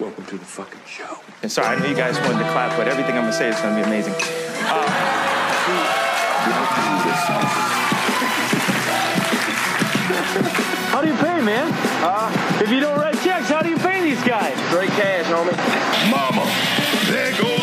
Welcome to the fucking show. And sorry, I know you guys wanted to clap, but everything I'm gonna say is gonna be amazing. Uh, How do you pay, man? Uh, if you don't write checks, how do you pay these guys? Straight cash, homie. Mama, there goes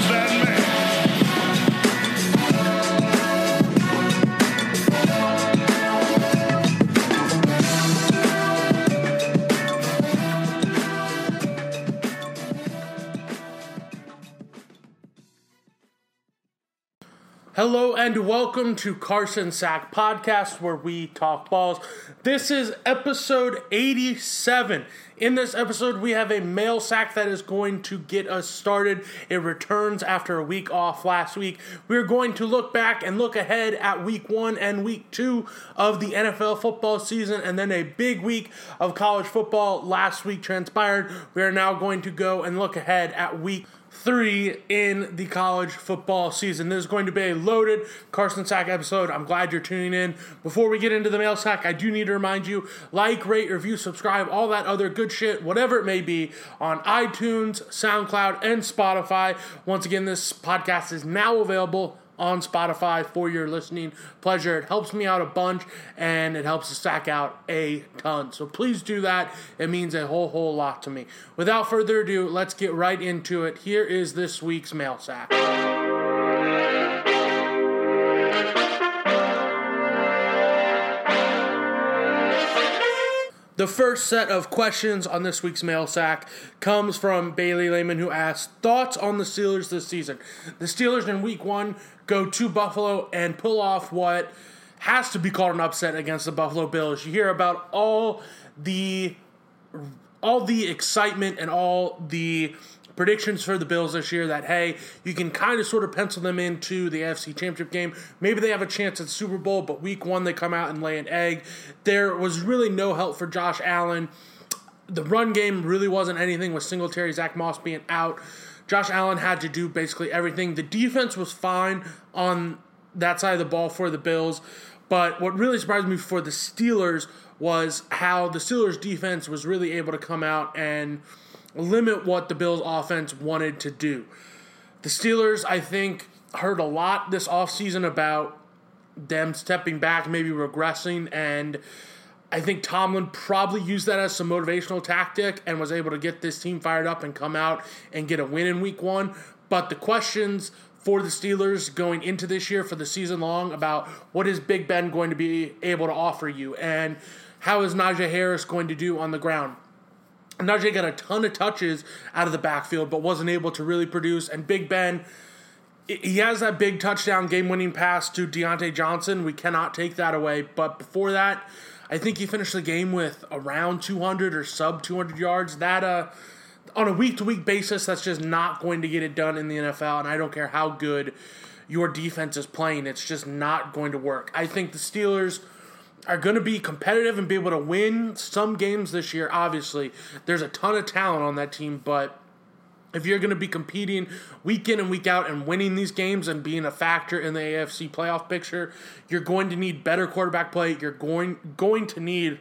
Hello and welcome to Carson Sack Podcast, where we talk balls. This is episode 87. In this episode, we have a mail sack that is going to get us started. It returns after a week off last week. We're going to look back and look ahead at week one and week two of the NFL football season, and then a big week of college football last week transpired. We are now going to go and look ahead at week three in the college football season. This is going to be a loaded Carson Sack episode. I'm glad you're tuning in. Before we get into the mail sack, I do need to remind you like, rate, review, subscribe, all that other good shit, whatever it may be, on iTunes, SoundCloud, and Spotify. Once again, this podcast is now available on Spotify for your listening pleasure. It helps me out a bunch and it helps the stack out a ton. So please do that. It means a whole, whole lot to me. Without further ado, let's get right into it. Here is this week's mail sack. The first set of questions on this week's mail sack comes from Bailey Lehman, who asks thoughts on the Steelers this season. The Steelers in Week One go to Buffalo and pull off what has to be called an upset against the Buffalo Bills. You hear about all the all the excitement and all the predictions for the Bills this year that hey, you can kind of sort of pencil them into the AFC Championship game. Maybe they have a chance at Super Bowl, but week 1 they come out and lay an egg. There was really no help for Josh Allen. The run game really wasn't anything with Singletary, Zach Moss being out. Josh Allen had to do basically everything. The defense was fine on that side of the ball for the Bills, but what really surprised me for the Steelers was how the Steelers defense was really able to come out and limit what the Bills offense wanted to do. The Steelers, I think, heard a lot this offseason about them stepping back, maybe regressing, and I think Tomlin probably used that as some motivational tactic and was able to get this team fired up and come out and get a win in week one. But the questions for the Steelers going into this year for the season long about what is Big Ben going to be able to offer you and how is Najee Harris going to do on the ground. Najee got a ton of touches out of the backfield, but wasn't able to really produce. And Big Ben, he has that big touchdown game winning pass to Diontae Johnson. We cannot take that away. But before that, I think he finished the game with around 200 or sub 200 yards. That, uh, on a week to week basis, that's just not going to get it done in the NFL. And I don't care how good your defense is playing, it's just not going to work. I think the Steelers are going to be competitive and be able to win some games this year. Obviously, there's a ton of talent on that team, but if you're going to be competing week in and week out and winning these games and being a factor in the AFC playoff picture, you're going to need better quarterback play. You're going going to need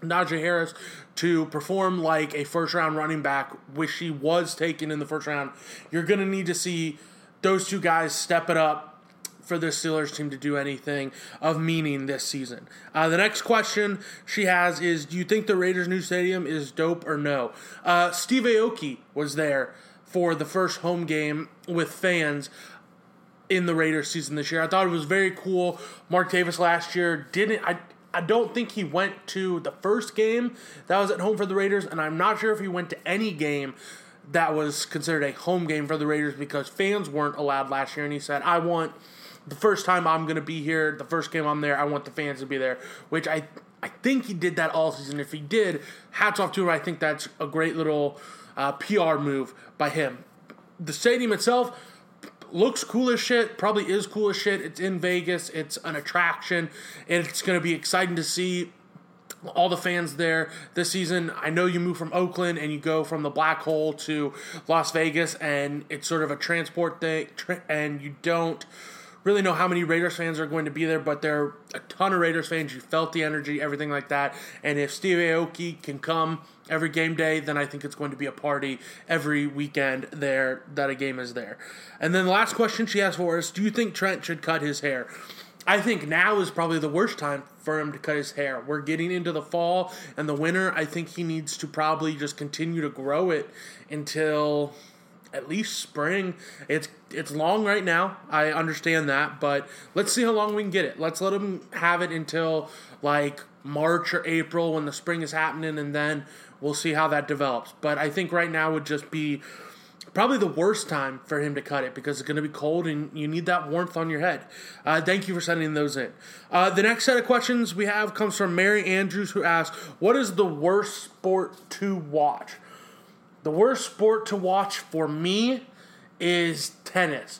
Najee Harris to perform like a first round running back, which he was taken in the first round. You're going to need to see those two guys step it up for the Steelers team to do anything of meaning this season. Uh, the next question she has is Do you think the Raiders' new stadium is dope or no? Uh, Steve Aoki was there for the first home game with fans in the Raiders season this year. I thought it was very cool. Mark Davis last year didn't. I, I don't think he went to the first game that was at home for the Raiders, and I'm not sure if he went to any game that was considered a home game for the Raiders because fans weren't allowed last year. And he said, I want the first time I'm going to be here, the first game I'm there, I want the fans to be there, which I I think he did that all season. If he did, hats off to him. I think that's a great little uh, PR move by him. The stadium itself looks cool as shit, probably is cool as shit. It's in Vegas, it's an attraction, and it's going to be exciting to see all the fans there this season. I know you move from Oakland and you go from the black hole to Las Vegas, and it's sort of a transport thing, and you don't really know how many Raiders fans are going to be there, but there are a ton of Raiders fans. You felt the energy, everything like that. And if Steve Aoki can come every game day, then I think it's going to be a party every weekend there that a game is there. And then the last question she asked for is Do you think Trent should cut his hair? I think now is probably the worst time for him to cut his hair. We're getting into the fall and the winter. I think he needs to probably just continue to grow it until at least spring. It's it's long right now. I understand that, but let's see how long we can get it. Let's let them have it until like March or April when the spring is happening, and then we'll see how that develops. But I think right now would just be probably the worst time for him to cut it because it's going to be cold and you need that warmth on your head. Uh, thank you for sending those in. Uh, the next set of questions we have comes from Mary Andrews, who asks, "What is the worst sport to watch?" The worst sport to watch for me is tennis.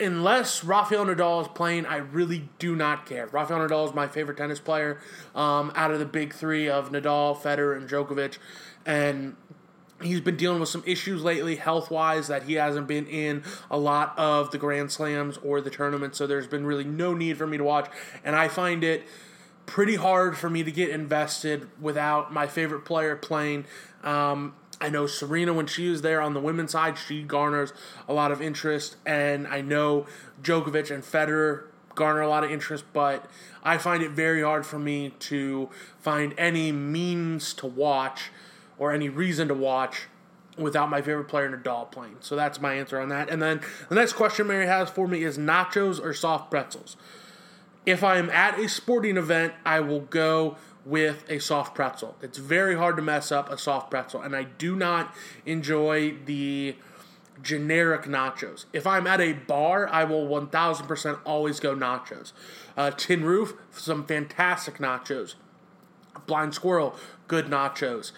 Unless Rafael Nadal is playing, I really do not care. Rafael Nadal is my favorite tennis player um, out of the big three of Nadal, Federer, and Djokovic. And he's been dealing with some issues lately, health wise, that he hasn't been in a lot of the Grand Slams or the tournaments. So there's been really no need for me to watch. And I find it pretty hard for me to get invested without my favorite player playing. Um, I know Serena, when she is there on the women's side, she garners a lot of interest. And I know Djokovic and Federer garner a lot of interest, but I find it very hard for me to find any means to watch or any reason to watch without my favorite player Nadal playing. So that's my answer on that. And then the next question Mary has for me is nachos or soft pretzels. If I am at a sporting event, I will go with a soft pretzel. It's very hard to mess up a soft pretzel, and I do not enjoy the generic nachos. If I'm at a bar, I will 1000% always go nachos. Uh, Tin Roof, some fantastic nachos. Blind Squirrel, good nachos.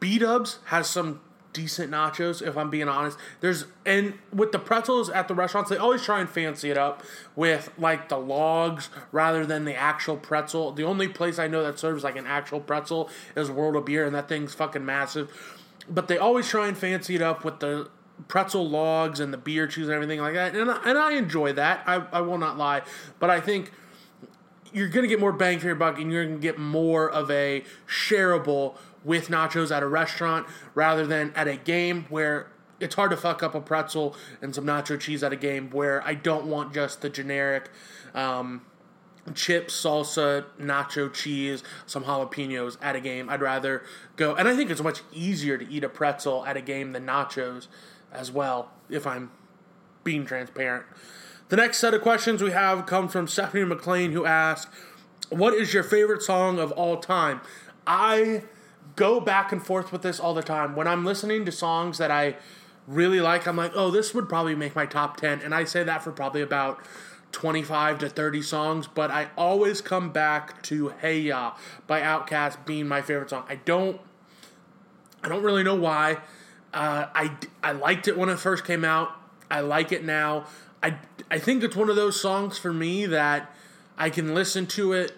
B Dubs has some decent nachos, if I'm being honest. There's and with the pretzels at the restaurants, they always try and fancy it up with like the logs rather than the actual pretzel. The only place I know that serves like an actual pretzel is World of Beer, and that thing's fucking massive. But they always try and fancy it up with the pretzel logs and the beer cheese and everything like that. And, and I enjoy that. I, I will not lie. But I think you're going to get more bang for your buck and you're going to get more of a shareable with nachos at a restaurant rather than at a game where it's hard to fuck up a pretzel and some nacho cheese at a game where I don't want just the generic um, chips, salsa, nacho cheese, some jalapenos at a game. I'd rather go, and I think it's much easier to eat a pretzel at a game than nachos as well, if I'm being transparent. The next set of questions we have come from Stephanie McLean, who asked, What is your favorite song of all time? I go back and forth with this all the time. When I'm listening to songs that I really like, I'm like, oh, this would probably make my top 10. And I say that for probably about 25 to 30 songs, but I always come back to Hey Ya by Outkast being my favorite song. I don't I don't really know why. Uh, I, I liked it when it first came out. I like it now. I, I think it's one of those songs for me that I can listen to it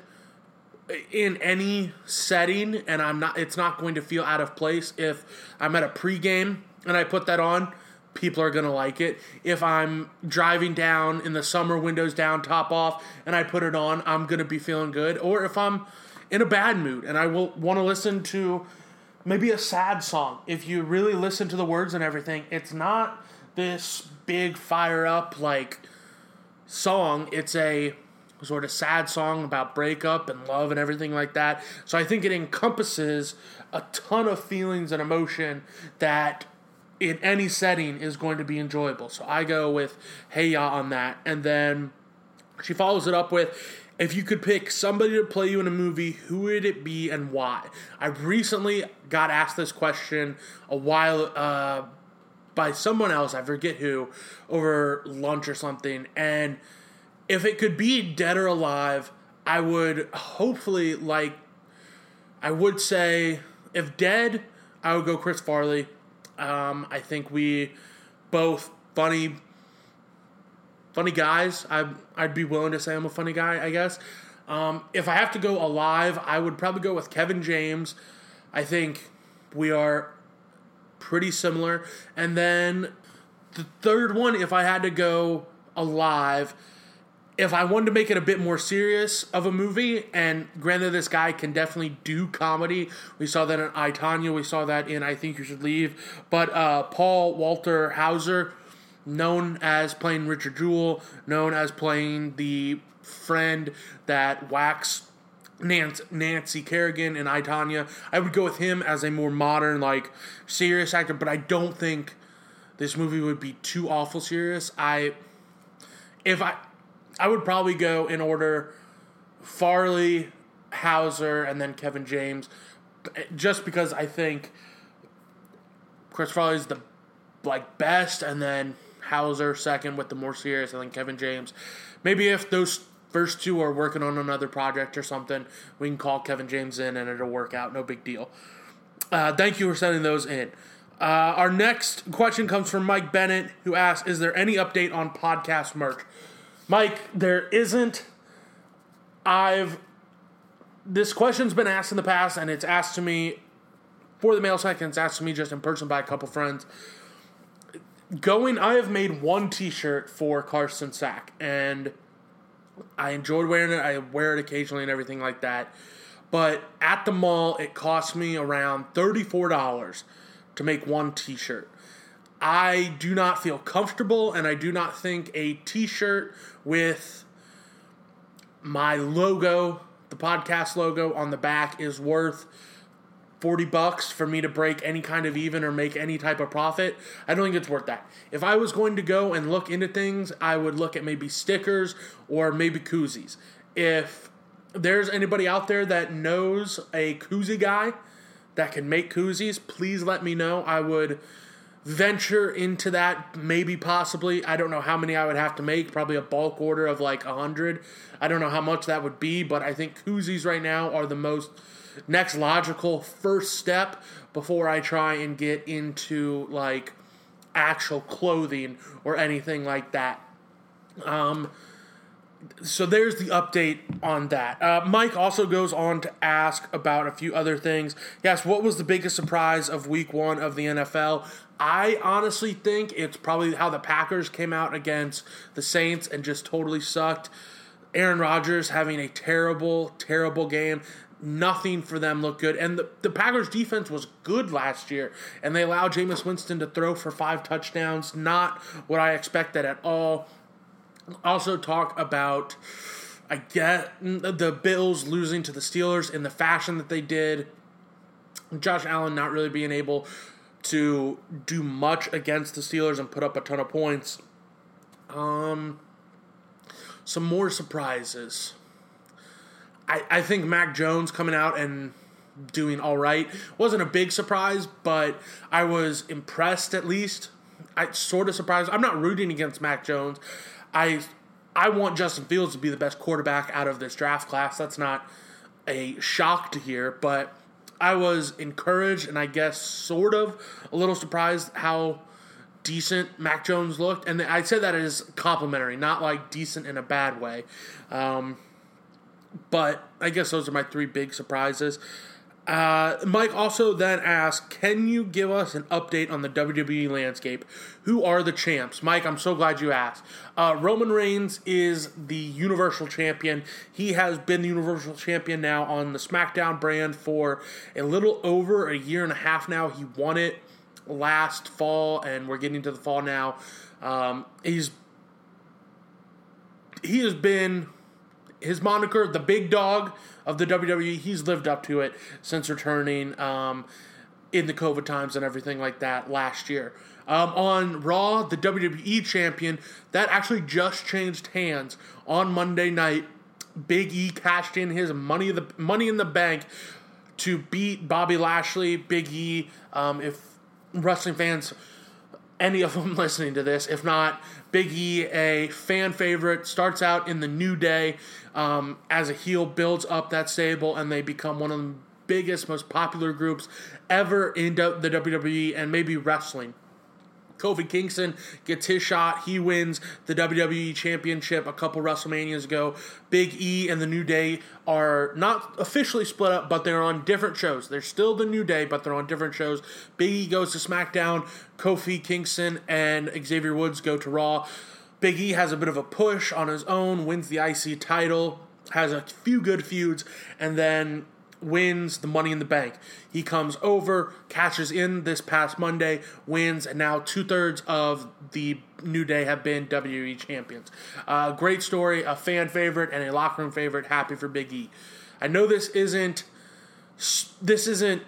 in any setting and I'm not it's not going to feel out of place if I'm at a pregame and I put that on people are going to like it. If I'm driving down in the summer windows down top off and I put it on I'm going to be feeling good. Or if I'm in a bad mood and I will want to listen to maybe a sad song. If you really listen to the words and everything it's not this big fire up like song. It's a sort of sad song about breakup and love and everything like that. So I think it encompasses a ton of feelings and emotion that in any setting is going to be enjoyable. So I go with Hey Ya on that. And then she follows it up with if you could pick somebody to play you in a movie, who would it be and why? I recently got asked this question a while uh, by someone else, I forget who, over lunch or something. And if it could be dead or alive, I would hopefully like. I would say if dead, I would go Chris Farley. Um, I think we both funny, funny guys. I I'd be willing to say I'm a funny guy. I guess. Um, if I have to go alive, I would probably go with Kevin James. I think we are pretty similar. And then the third one, if I had to go alive, if I wanted to make it a bit more serious of a movie, and granted, this guy can definitely do comedy. We saw that in I Tonya. We saw that in I Think You Should Leave. But uh, Paul Walter Hauser, known as playing Richard Jewell, known as playing the friend that whacks Nancy, Nancy Kerrigan and I Tonya. I would go with him as a more modern, like serious actor, but I don't think this movie would be too awful serious. I if I I would probably go in order Farley, Hauser, and then Kevin James, just because I think Chris Farley's the like best, and then Hauser second with the more serious, and then Kevin James. Maybe if those first two are working on another project or something, we can call Kevin James in and it'll work out. No big deal. Uh, thank you for sending those in. Uh, our next question comes from Mike Bennett, who asks Is there any update on podcast merch? Mike, there isn't. I've. This question's been asked in the past, and it's asked to me for the mail sack, and it's asked to me just in person by a couple friends. Going, I have made one t shirt for Carson Sack, and I enjoyed wearing it. I wear it occasionally and everything like that. But at the mall, it cost me around $34 to make one t shirt. I do not feel comfortable, and I do not think a t shirt with my logo, the podcast logo on the back, is worth 40 bucks for me to break any kind of even or make any type of profit. I don't think it's worth that. If I was going to go and look into things, I would look at maybe stickers or maybe koozies. If there's anybody out there that knows a koozie guy that can make koozies, please let me know. I would venture into that maybe possibly. I don't know how many i would have to make probably a bulk order of like a 100 i don't know how much that would be but i think koozies right now are the most next logical first step before i try and get into like actual clothing or anything like that. Um so there's the update on that. Uh, Mike also goes on to ask about a few other things. Yes, what was the biggest surprise of week one of the NFL? I honestly think it's probably how the Packers came out against the Saints and just totally sucked. Aaron Rodgers having a terrible, terrible game. Nothing for them looked good. And the, the Packers defense was good last year. And they allowed Jameis Winston to throw for five touchdowns. Not what I expected at all also talk about I get the Bills losing to the Steelers in the fashion that they did. Josh Allen not really being able to do much against the Steelers and put up a ton of points. Um, some more surprises. I, I think Mac Jones coming out and doing all right wasn't a big surprise, but I was impressed at least. I sort of surprised. I'm not rooting against Mac Jones. I I want Justin Fields to be the best quarterback out of this draft class. That's not a shock to hear, but I was encouraged and I guess sort of a little surprised how decent Mac Jones looked. And I said that as complimentary, not like decent in a bad way. Um, but I guess those are my three big surprises. Uh, Mike also then asked, "Can you give us an update on the WWE landscape? Who are the champs?" Mike, I'm so glad you asked. Uh, Roman Reigns is the Universal Champion. He has been the Universal Champion now on the SmackDown brand for a little over a year and a half now. He won it last fall, and we're getting to the fall now. Um, he's he has been his moniker, the Big Dog of the WWE. He's lived up to it since returning um, in the COVID times and everything like that last year. Um, on Raw, the WWE Champion that actually just changed hands on Monday night. Big E cashed in his money the money in the bank to beat Bobby Lashley. Big E, um, if wrestling fans any of them listening to this. If not, Big E, a fan favorite, starts out in the New Day um, as a heel, builds up that stable, and they become one of the biggest, most popular groups ever in the WWE and maybe wrestling. Kofi Kingston gets his shot. He wins the WWE Championship a couple WrestleManias ago. Big E and the New Day are not officially split up, but they're on different shows. They're still the New Day, but they're on different shows. Big E goes to SmackDown. Kofi Kingston and Xavier Woods go to Raw. Big E has a bit of a push on his own, wins the IC title, has a few good feuds, and then wins the Money in the Bank. He comes over, cashes in this past Monday, wins, and now two thirds of the New Day have been WWE champions. Uh, great story, a fan favorite and a locker room favorite. Happy for Big E. I know this isn't this isn't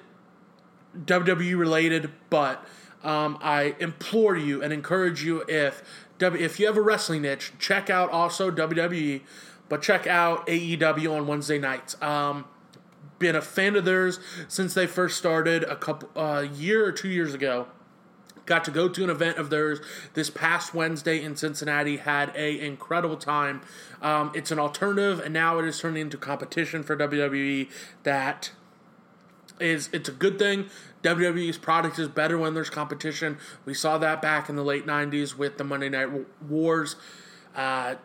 WWE related, but um, I implore you and encourage you if if you have a wrestling niche, check out also WWE, but check out AEW on Wednesday nights. Um, been a fan of theirs since they first started a couple a uh, year or two years ago. Got to go to an event of theirs this past Wednesday in Cincinnati. Had a incredible time. Um, it's an alternative, and now it is turning into competition for WWE. That is, it's a good thing. WWE's product is better when there's competition. We saw that back in the late '90s with the Monday Night Wars. Uh,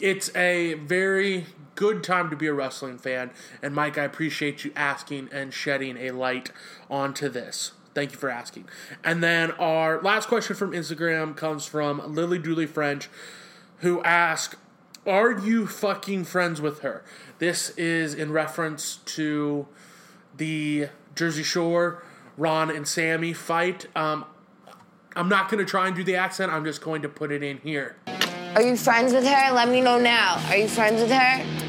it's a very good time to be a wrestling fan. And Mike, I appreciate you asking and shedding a light onto this. Thank you for asking. And then our last question from Instagram comes from Lily Dooley French, who asked, Are you fucking friends with her? This is in reference to the Jersey Shore Ron and Sammy fight. Um, I'm not going to try and do the accent, I'm just going to put it in here. Are you friends with her? Let me know now. Are you friends with her?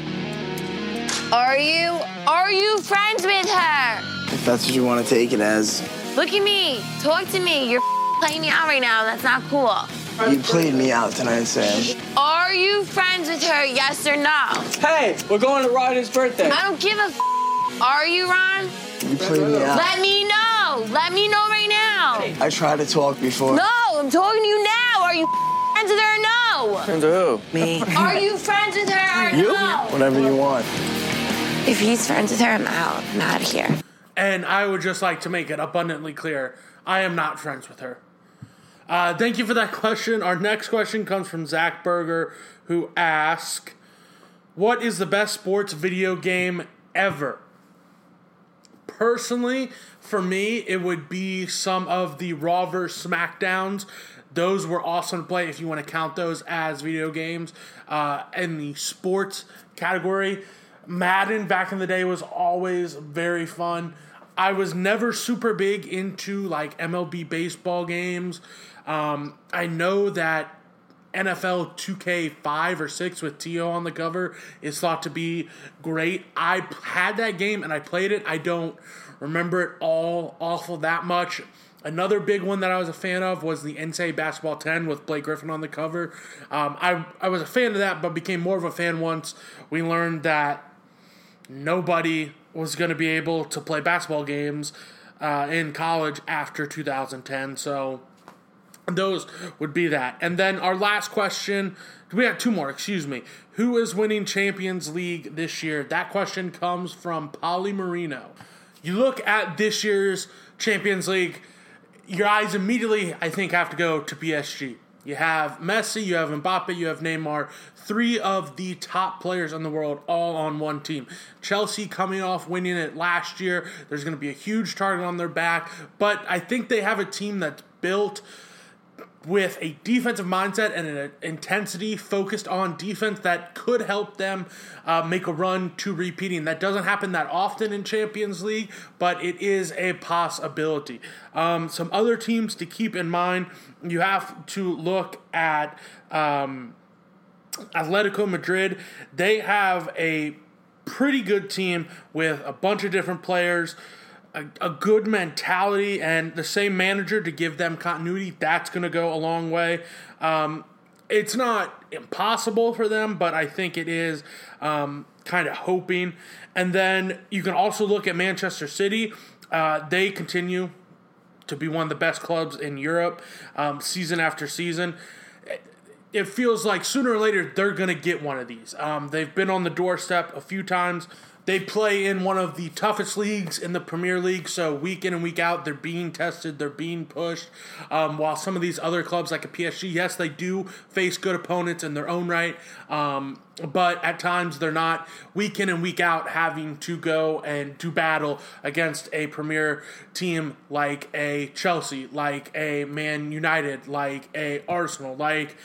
Are you? Are you friends with her? If that's what you want to take it as. Look at me. Talk to me. You're playing me out right now. That's not cool. You played me out tonight, Sam. Are you friends with her? Yes or no? Hey, we're going to Ryder's birthday. I don't give a. Are you, Ron? You played me out. Let me know. Let me know right now. I tried to talk before. No, I'm talking to you now. Are you friends with her or no? Friends with who? Me. Are you friends with her or you? no? Whatever you want. If he's friends with her, I'm out. I'm out of here. And I would just like to make it abundantly clear I am not friends with her. Uh, thank you for that question. Our next question comes from Zach Berger, who asks, What is the best sports video game ever? Personally, for me, it would be some of the Raw vs. SmackDowns. Those were awesome to play if you want to count those as video games. Uh, in the sports category, Madden back in the day was always very fun. I was never super big into like MLB baseball games. Um, I know that NFL 2K5 or 6 with Tio on the cover is thought to be great. I had that game and I played it. I don't remember it all awful that much. Another big one that I was a fan of was the NCAA Basketball 10 with Blake Griffin on the cover. Um, I, I was a fan of that, but became more of a fan once we learned that nobody was going to be able to play basketball games uh, in college after 2010. So those would be that. And then our last question we have two more, excuse me. Who is winning Champions League this year? That question comes from Polly Marino. You look at this year's Champions League, your eyes immediately, I think, have to go to PSG. You have Messi, you have Mbappe, you have Neymar, three of the top players in the world all on one team. Chelsea coming off winning it last year. There's going to be a huge target on their back, but I think they have a team that's built with a defensive mindset and an intensity focused on defense that could help them uh, make a run to repeating. That doesn't happen that often in Champions League, but it is a possibility. Um, some other teams to keep in mind you have to look at um, Atletico Madrid. They have a pretty good team with a bunch of different players a, a good mentality and the same manager to give them continuity, that's going to go a long way. Um, it's not impossible for them, but I think it is um, kind of hoping. And then you can also look at Manchester City. Uh, they continue to be one of the best clubs in Europe um, season after season. It feels like sooner or later they're going to get one of these. Um, they've been on the doorstep a few times They play in one of the toughest leagues in the Premier League, so week in and week out, they're being tested, they're being pushed. Um, while some of these other clubs, like a PSG, yes, they do face good opponents in their own right, um, but at times they're not week in and week out having to go and do battle against a Premier team like a Chelsea, like a Man United, like a Arsenal, like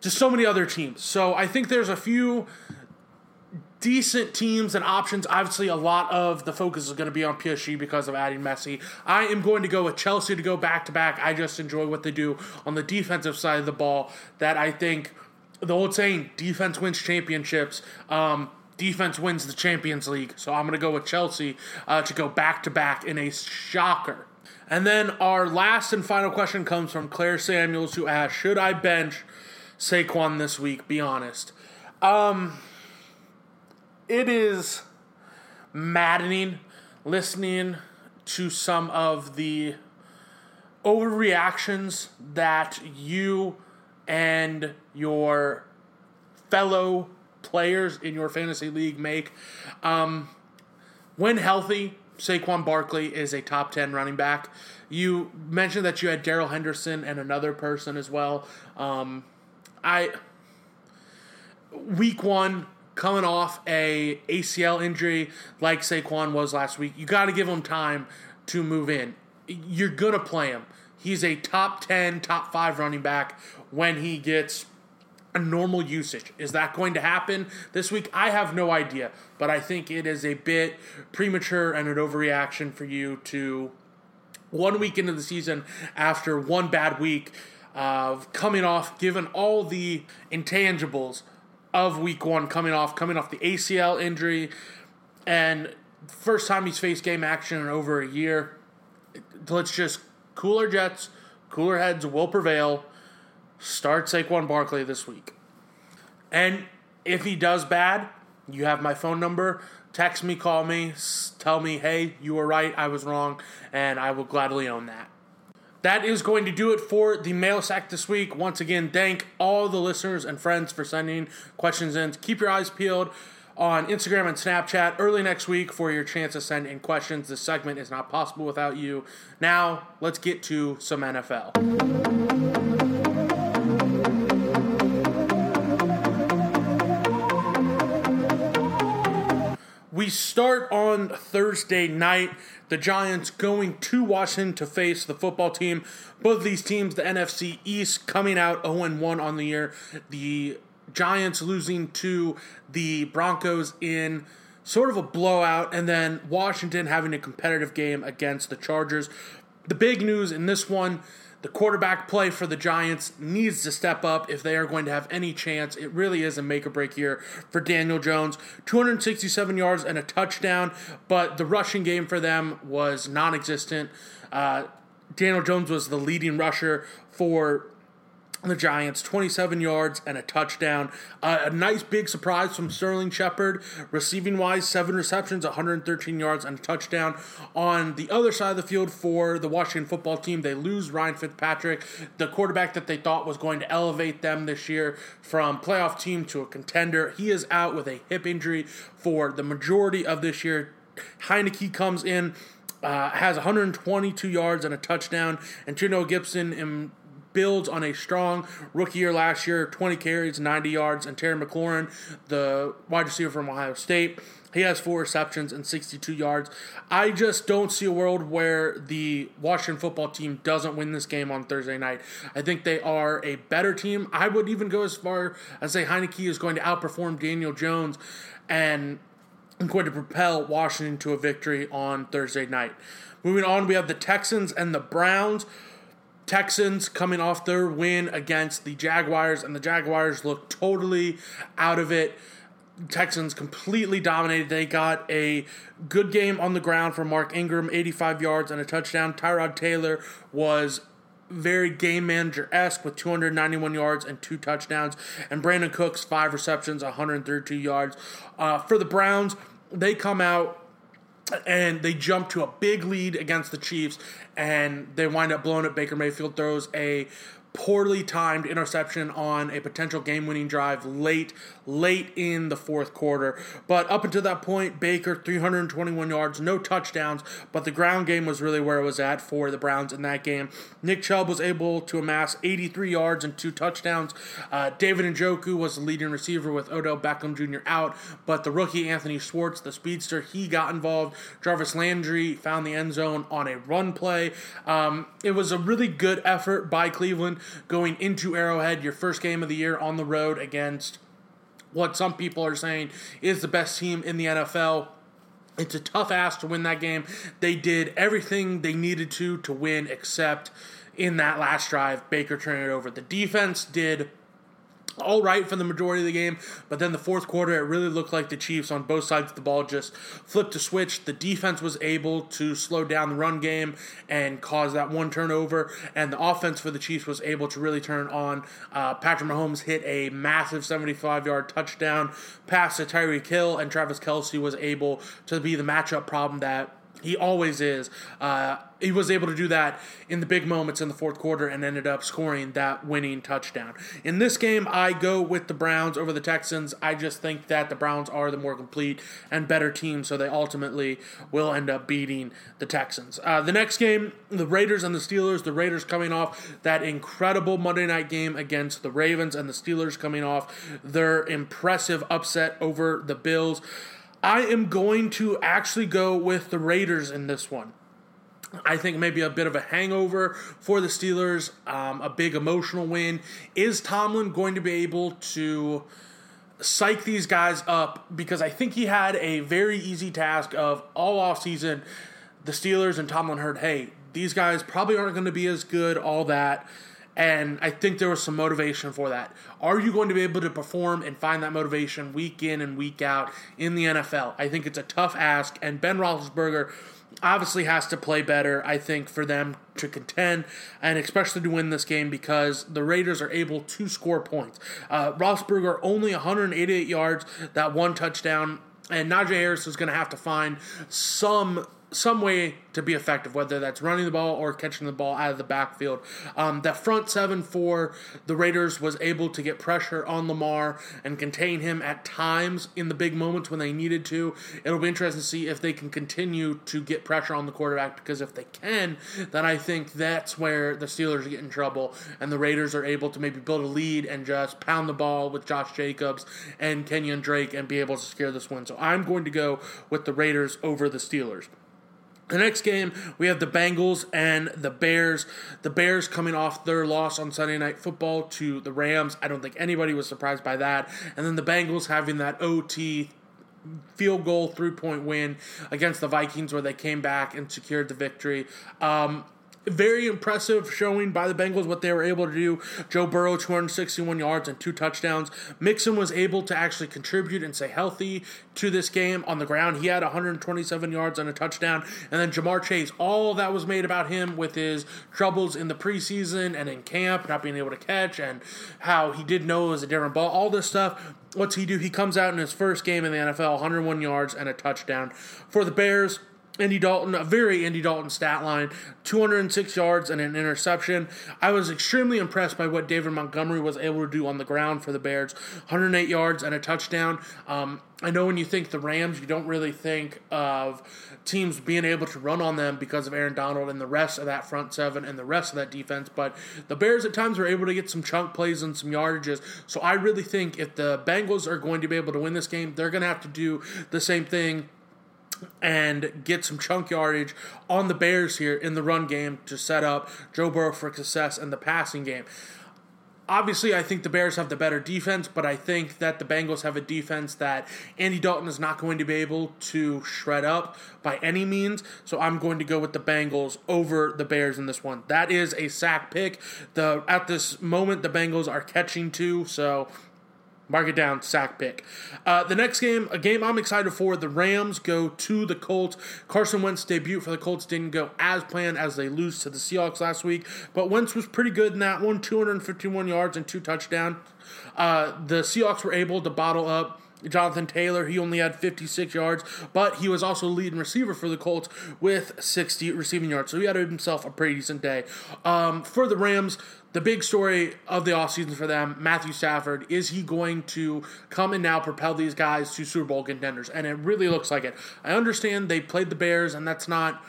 just so many other teams. So I think there's a few decent teams and options. Obviously, a lot of the focus is going to be on PSG because of adding Messi. I am going to go with Chelsea to go back to back. I just enjoy what they do on the defensive side of the ball. That I think the old saying, defense wins championships. Um, defense wins the Champions League. So I'm going to go with Chelsea uh, to go back to back in a shocker. And then our last and final question comes from Claire Samuels, who asked, "Should I bench Saquon this week? Be honest." Um, it is maddening listening to some of the overreactions that you and your fellow players in your fantasy league make. Um, when healthy, Saquon Barkley is a top 10 running back. You mentioned that you had Darrell Henderson and another person as well. Um, I week one coming off a ACL injury like Saquon was last week. You got to give him time to move in. You're gonna play him. He's a top 10, top 5 running back when he gets a normal usage. Is that going to happen this week? I have no idea, but I think it is a bit premature and an overreaction for you to one week into the season after one bad week of coming off, given all the intangibles of week one coming off, coming off the ACL injury, and first time he's faced game action in over a year. Let's just cooler jets, cooler heads will prevail. Start Saquon Barkley this week. And if he does bad, you have my phone number. Text me, call me, tell me, hey, you were right, I was wrong, and I will gladly own that. That is going to do it for the mail sack this week. Once again, thank all the listeners and friends for sending questions in. Keep your eyes peeled on Instagram and Snapchat early next week for your chance to send in questions. This segment is not possible without you. Now, let's get to some NFL. We start on Thursday night. The Giants going to Washington to face the football team. Both these teams, the NFC East, coming out 0 1 on the year. The Giants losing to the Broncos in sort of a blowout, and then Washington having a competitive game against the Chargers. The big news in this one the quarterback play for the Giants needs to step up if they are going to have any chance. It really is a make or break year for Daniel Jones. 267 yards and a touchdown, but the rushing game for them was non existent. Uh, Daniel Jones was the leading rusher for the Giants, 27 yards and a touchdown. Uh, a nice big surprise from Sterling Shepard, receiving wise, seven receptions, 113 yards and a touchdown. On the other side of the field for the Washington football team, they lose Ryan Fitzpatrick, the quarterback that they thought was going to elevate them this year from playoff team to a contender. He is out with a hip injury for the majority of this year. Heinicke comes in. Uh, has 122 yards and a touchdown, and Chino Gibson builds on a strong rookie year last year 20 carries, 90 yards. And Terry McLaurin, the wide receiver from Ohio State, he has four receptions and 62 yards. I just don't see a world where the Washington football team doesn't win this game on Thursday night. I think they are a better team. I would even go as far as say Heinicke is going to outperform Daniel Jones and I'm going to propel Washington to a victory on Thursday night. Moving on, we have the Texans and the Browns. Texans coming off their win against the Jaguars, and the Jaguars look totally out of it. Texans completely dominated. They got a good game on the ground from Mark Ingram, 85 yards and a touchdown. Tyrod Taylor was very game manager esque with 291 yards and two touchdowns. And Brandin Cooks, five receptions, 132 yards. Uh, for the Browns, they come out and they jump to a big lead against the Chiefs, and they wind up blowing it. Baker Mayfield throws a poorly timed interception on a potential game-winning drive late late in the fourth quarter. But up until that point, Baker 321 yards, no touchdowns, but the ground game was really where it was at for the Browns in that game. Nick Chubb was able to amass 83 yards and two touchdowns. Uh, David Njoku was the leading receiver with Odell Beckham Jr. out, but the rookie Anthony Schwartz, the speedster, he got involved. Jarvis Landry found the end zone on a run play. Um, it was a really good effort by Cleveland going into Arrowhead, your first game of the year on the road against what some people are saying is the best team in the NFL. It's a tough ask to win that game. They did everything they needed to to win, except in that last drive, Baker turned it over. The defense did all right for the majority of the game, but then the fourth quarter, it really looked like the Chiefs on both sides of the ball just flipped a switch. The defense was able to slow down the run game and cause that one turnover, and the offense for the Chiefs was able to really turn on. Uh, Patrick Mahomes hit a massive 75 yard touchdown pass to Tyreek Hill, and Travis Kelce was able to be the matchup problem that he always is. Uh, he was able to do that in the big moments in the fourth quarter and ended up scoring that winning touchdown. In this game, I go with the Browns over the Texans. I just think that the Browns are the more complete and better team, so they ultimately will end up beating the Texans. Uh, the next game, the Raiders and the Steelers. The Raiders coming off that incredible Monday night game against the Ravens, and the Steelers coming off their impressive upset over the Bills. I am going to actually go with the Raiders in this one. I think maybe a bit of a hangover for the Steelers, um, a big emotional win. Is Tomlin going to be able to psych these guys up? Because I think he had a very easy task of all offseason. The Steelers and Tomlin heard, hey, these guys probably aren't going to be as good, all that. And I think there was some motivation for that. Are you going to be able to perform and find that motivation week in and week out in the NFL? I think it's a tough ask. And Ben Roethlisberger obviously has to play better, I think, for them to contend, and especially to win this game because the Raiders are able to score points. Uh, Roethlisberger only 188 yards, that one touchdown, and Najee Harris is going to have to find some some way to be effective, whether that's running the ball or catching the ball out of the backfield. Um, that front seven for the Raiders was able to get pressure on Lamar and contain him at times in the big moments when they needed to. It'll be interesting to see if they can continue to get pressure on the quarterback because if they can, then I think that's where the Steelers get in trouble and the Raiders are able to maybe build a lead and just pound the ball with Josh Jacobs and Kenyan Drake and be able to secure this win. So I'm going to go with the Raiders over the Steelers. The next game, we have the Bengals and the Bears. The Bears coming off their loss on Sunday Night Football to the Rams. I don't think anybody was surprised by that. And then the Bengals having that OT field goal three point win against the Vikings where they came back and secured the victory. Um, very impressive showing by the Bengals what they were able to do. Joe Burrow, 261 yards and two touchdowns. Mixon was able to actually contribute and stay healthy to this game on the ground. He had 127 yards and a touchdown. And then Ja'Marr Chase, all that was made about him with his troubles in the preseason and in camp, not being able to catch, and how he did know it was a different ball. All this stuff. What's he do? He comes out in his first game in the NFL, 101 yards and a touchdown. For the Bears, Andy Dalton, a very Andy Dalton stat line, 206 yards and an interception. I was extremely impressed by what David Montgomery was able to do on the ground for the Bears, 108 yards and a touchdown. Um, I know when you think the Rams, you don't really think of teams being able to run on them because of Aaron Donald and the rest of that front seven and the rest of that defense. But the Bears at times were able to get some chunk plays and some yardages. So I really think if the Bengals are going to be able to win this game, they're going to have to do the same thing and get some chunk yardage on the Bears here in the run game to set up Joe Burrow for success in the passing game. Obviously, I think the Bears have the better defense, but I think that the Bengals have a defense that Andy Dalton is not going to be able to shred up by any means. So I'm going to go with the Bengals over the Bears in this one. That is a sack pick. The at this moment the Bengals are catching two, so Mark it down, sack pick. Uh, the next game, a game I'm excited for. The Rams go to the Colts. Carson Wentz debut for the Colts didn't go as planned as they lose to the Seahawks last week, but Wentz was pretty good in that one, 251 yards and two touchdowns. Uh, the Seahawks were able to bottle up Jonathan Taylor, he only had 56 yards, but he was also leading receiver for the Colts with 60 receiving yards. So he had himself a pretty decent day. Um, for the Rams, the big story of the offseason for them, Matthew Stafford, is he going to come and now propel these guys to Super Bowl contenders? And it really looks like it. I understand they played the Bears, and that's not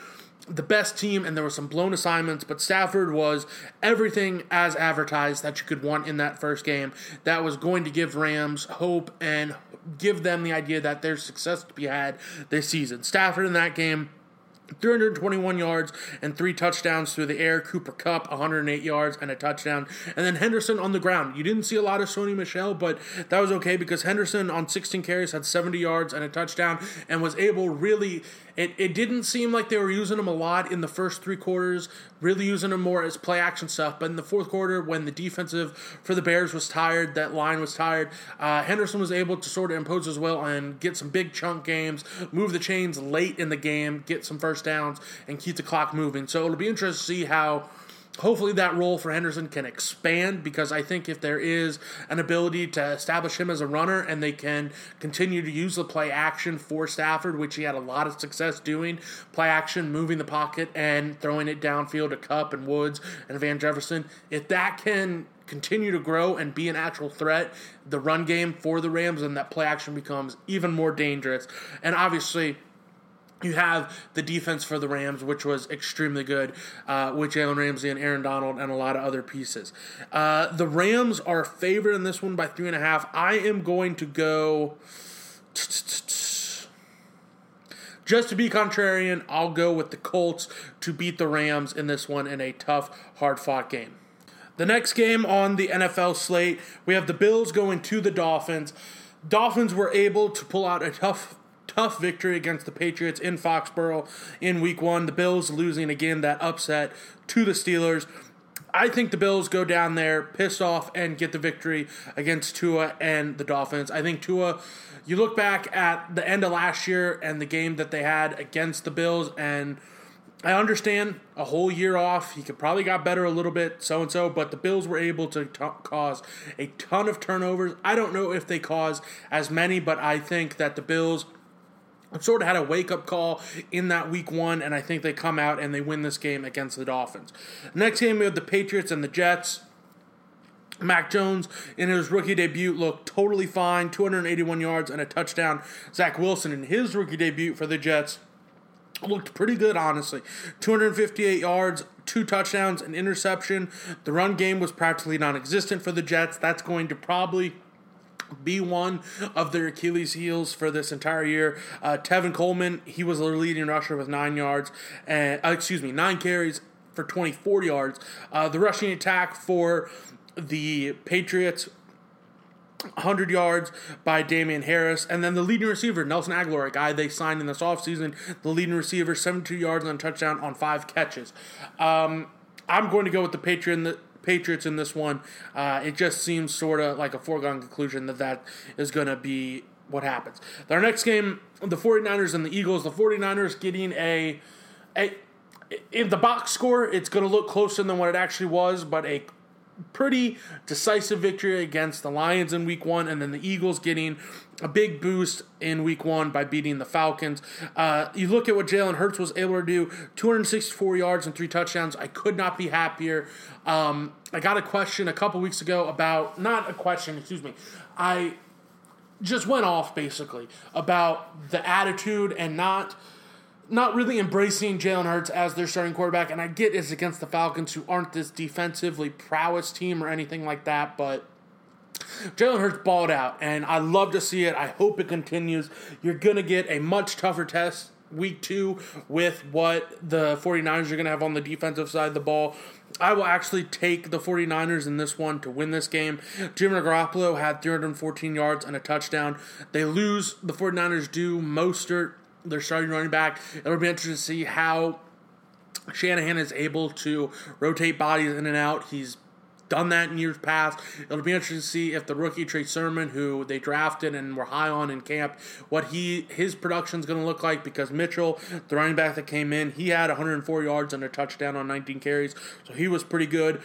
the best team, and there were some blown assignments, but Stafford was everything as advertised that you could want in that first game. That was going to give Rams hope and give them the idea that there's success to be had this season. Stafford in that game 321 yards and three touchdowns through the air. Cooper Kupp, 108 yards and a touchdown. And then Henderson on the ground. You didn't see a lot of Sony Michel, but that was okay because Henderson on 16 carries had 70 yards and a touchdown and was able really. It, it didn't seem like they were using him a lot in the first three quarters, really using him more as play action stuff. But in the fourth quarter, when the defensive for the Bears was tired, that line was tired, uh, Henderson was able to sort of impose his will and get some big chunk games, move the chains late in the game, get some first downs, and keep the clock moving. So it'll be interesting to see how hopefully that role for Henderson can expand because I think if there is an ability to establish him as a runner and they can continue to use the play action for Stafford, which he had a lot of success doing, play action, moving the pocket and throwing it downfield to Kupp and Woods and Van Jefferson, if that can continue to grow and be an actual threat, the run game for the Rams and that play action becomes even more dangerous. And obviously, you have the defense for the Rams, which was extremely good, uh, with Jalen Ramsey and Aaron Donald and a lot of other pieces. Uh, the Rams are favored in this one by three and a half. I am going to go. Just to be contrarian, I'll go with the Colts to beat the Rams in this one in a tough, hard fought game. The next game on the NFL slate, we have the Bills going to the Dolphins. Dolphins were able to pull out a tough tough victory against the Patriots in Foxborough in week one. The Bills losing again that upset to the Steelers. I think the Bills go down there piss off and get the victory against Tua and the Dolphins. I think Tua, you look back at the end of last year and the game that they had against the Bills, and I understand a whole year off. He could probably got better a little bit, so and so, but the Bills were able to t- cause a ton of turnovers. I don't know if they caused as many, but I think that the Bills sort of had a wake up call in that week one, and I think they come out and they win this game against the Dolphins. Next game, we have the Patriots and the Jets. Mac Jones in his rookie debut looked totally fine, 281 yards and a touchdown. Zach Wilson in his rookie debut for the Jets looked pretty good, honestly. 258 yards, two touchdowns, an interception. The run game was practically non existent for the Jets. That's going to probably be one of their Achilles heels for this entire year. Uh, Tevin Coleman, he was their leading rusher with nine yards, and uh, excuse me, nine carries for 24 yards. Uh, the rushing attack for the Patriots 100 yards by Damien Harris. And then the leading receiver, Nelson Agholor, a guy they signed in this offseason, the leading receiver, 72 yards a touchdown on five catches. Um, I'm going to go with the Patriot the, Patriots in this one. Uh, it just seems sort of like a foregone conclusion that that is going to be what happens. Our next game, the 49ers and the Eagles. The 49ers getting a, a in the box score, it's going to look closer than what it actually was, but a pretty decisive victory against the Lions in week one, and then the Eagles getting a big boost in week one by beating the Falcons. Uh, you look at what Jalen Hurts was able to do 264 yards and three touchdowns. I could not be happier. Um, I got a question a couple weeks ago about, not a question, excuse me. I just went off basically about the attitude and not not really embracing Jalen Hurts as their starting quarterback. And I get it's against the Falcons, who aren't this defensively prowess team or anything like that, but Jalen Hurts balled out, and I love to see it. I hope it continues. You're going to get a much tougher test week two with what the 49ers are going to have on the defensive side of the ball. I will actually take the 49ers in this one to win this game. Jimmy Garoppolo had 314 yards and a touchdown. They lose. The 49ers do. Mostert their starting running back. It'll be interesting to see how Shanahan is able to rotate bodies in and out. He's done that in years past. It'll be interesting to see if the rookie Trey Sermon, who they drafted and were high on in camp, what he his production is going to look like. Because Mitchell, the running back that came in, he had 104 yards and a touchdown on 19 carries, so he was pretty good.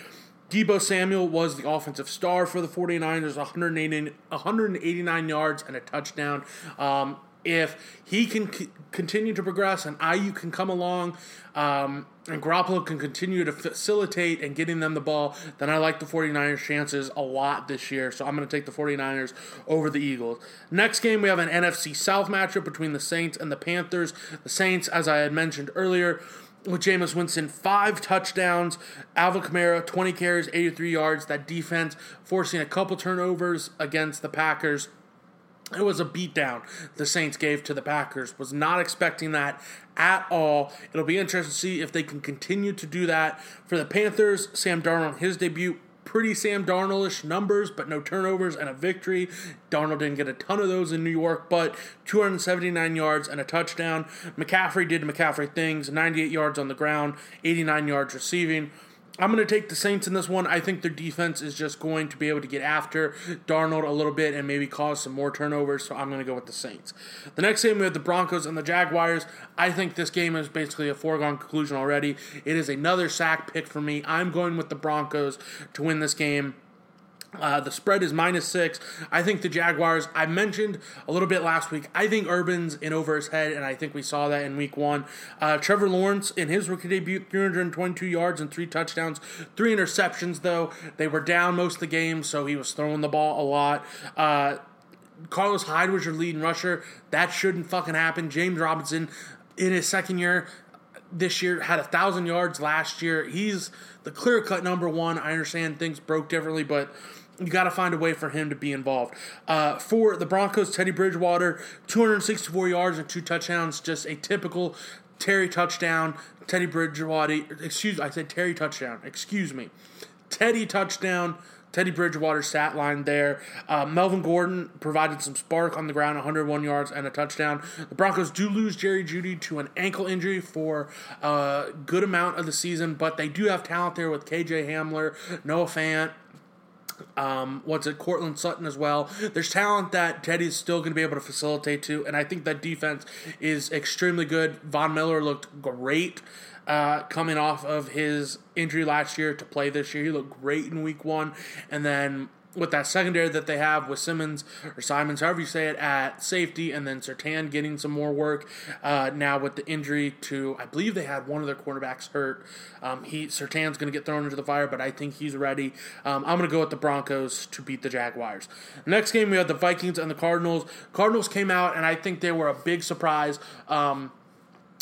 Deebo Samuel was the offensive star for the 49ers, 180, 189 yards and a touchdown. Um, if he can c- continue to progress and Aiyuk can come along um, and Garoppolo can continue to facilitate and getting them the ball, then I like the 49ers' chances a lot this year. So I'm going to take the 49ers over the Eagles. Next game, we have an NFC South matchup between the Saints and the Panthers. The Saints, as I had mentioned earlier, with Jameis Winston, five touchdowns. Alvin Kamara, 20 carries, 83 yards. That defense forcing a couple turnovers against the Packers. It was a beatdown the Saints gave to the Packers. Was not expecting that at all. It'll be interesting to see if they can continue to do that. For the Panthers, Sam Darnold, his debut, pretty Sam Darnoldish numbers, but no turnovers and a victory. Darnold didn't get a ton of those in New York, but 279 yards and a touchdown. McCaffrey did McCaffrey things 98 yards on the ground, 89 yards receiving. I'm going to take the Saints in this one. I think their defense is just going to be able to get after Darnold a little bit and maybe cause some more turnovers, so I'm going to go with the Saints. The next game we have the Broncos and the Jaguars. I think this game is basically a foregone conclusion already. It is another sack pick for me. I'm going with the Broncos to win this game. Uh, the spread is minus six. I think the Jaguars, I mentioned a little bit last week, I think Urban's in over his head, and I think we saw that in week one. Uh, Trevor Lawrence, in his rookie debut, 322 yards and three touchdowns, three interceptions, though. They were down most of the game, so he was throwing the ball a lot. Uh, Carlos Hyde was your leading rusher. That shouldn't fucking happen. James Robinson, in his second year this year, had a thousand yards last year. He's the clear cut number one. I understand things broke differently, but you got to find a way for him to be involved. Uh, for the Broncos, Teddy Bridgewater, 264 yards and two touchdowns, just a typical Terry touchdown. Teddy Bridgewater, excuse, I said Terry touchdown. Excuse me, Teddy touchdown. Teddy Bridgewater sat line there. Uh, Melvin Gordon provided some spark on the ground, 101 yards and a touchdown. The Broncos do lose Jerry Jeudy to an ankle injury for a good amount of the season, but they do have talent there with KJ Hamler, Noah Fant, um, what's it, Courtland Sutton as well. There's talent that Teddy's still going to be able to facilitate to, and I think that defense is extremely good. Von Miller looked great uh, coming off of his injury last year to play this year. He looked great in week one, and then with that secondary that they have with Simmons or Simons, however you say it, at safety, and then Surtain getting some more work. Uh, now with the injury to, I believe they had one of their cornerbacks hurt. Um, he Surtain's going to get thrown into the fire, but I think he's ready. Um, I'm going to go with the Broncos to beat the Jaguars. Next game we have the Vikings and the Cardinals. Cardinals came out, and I think they were a big surprise um,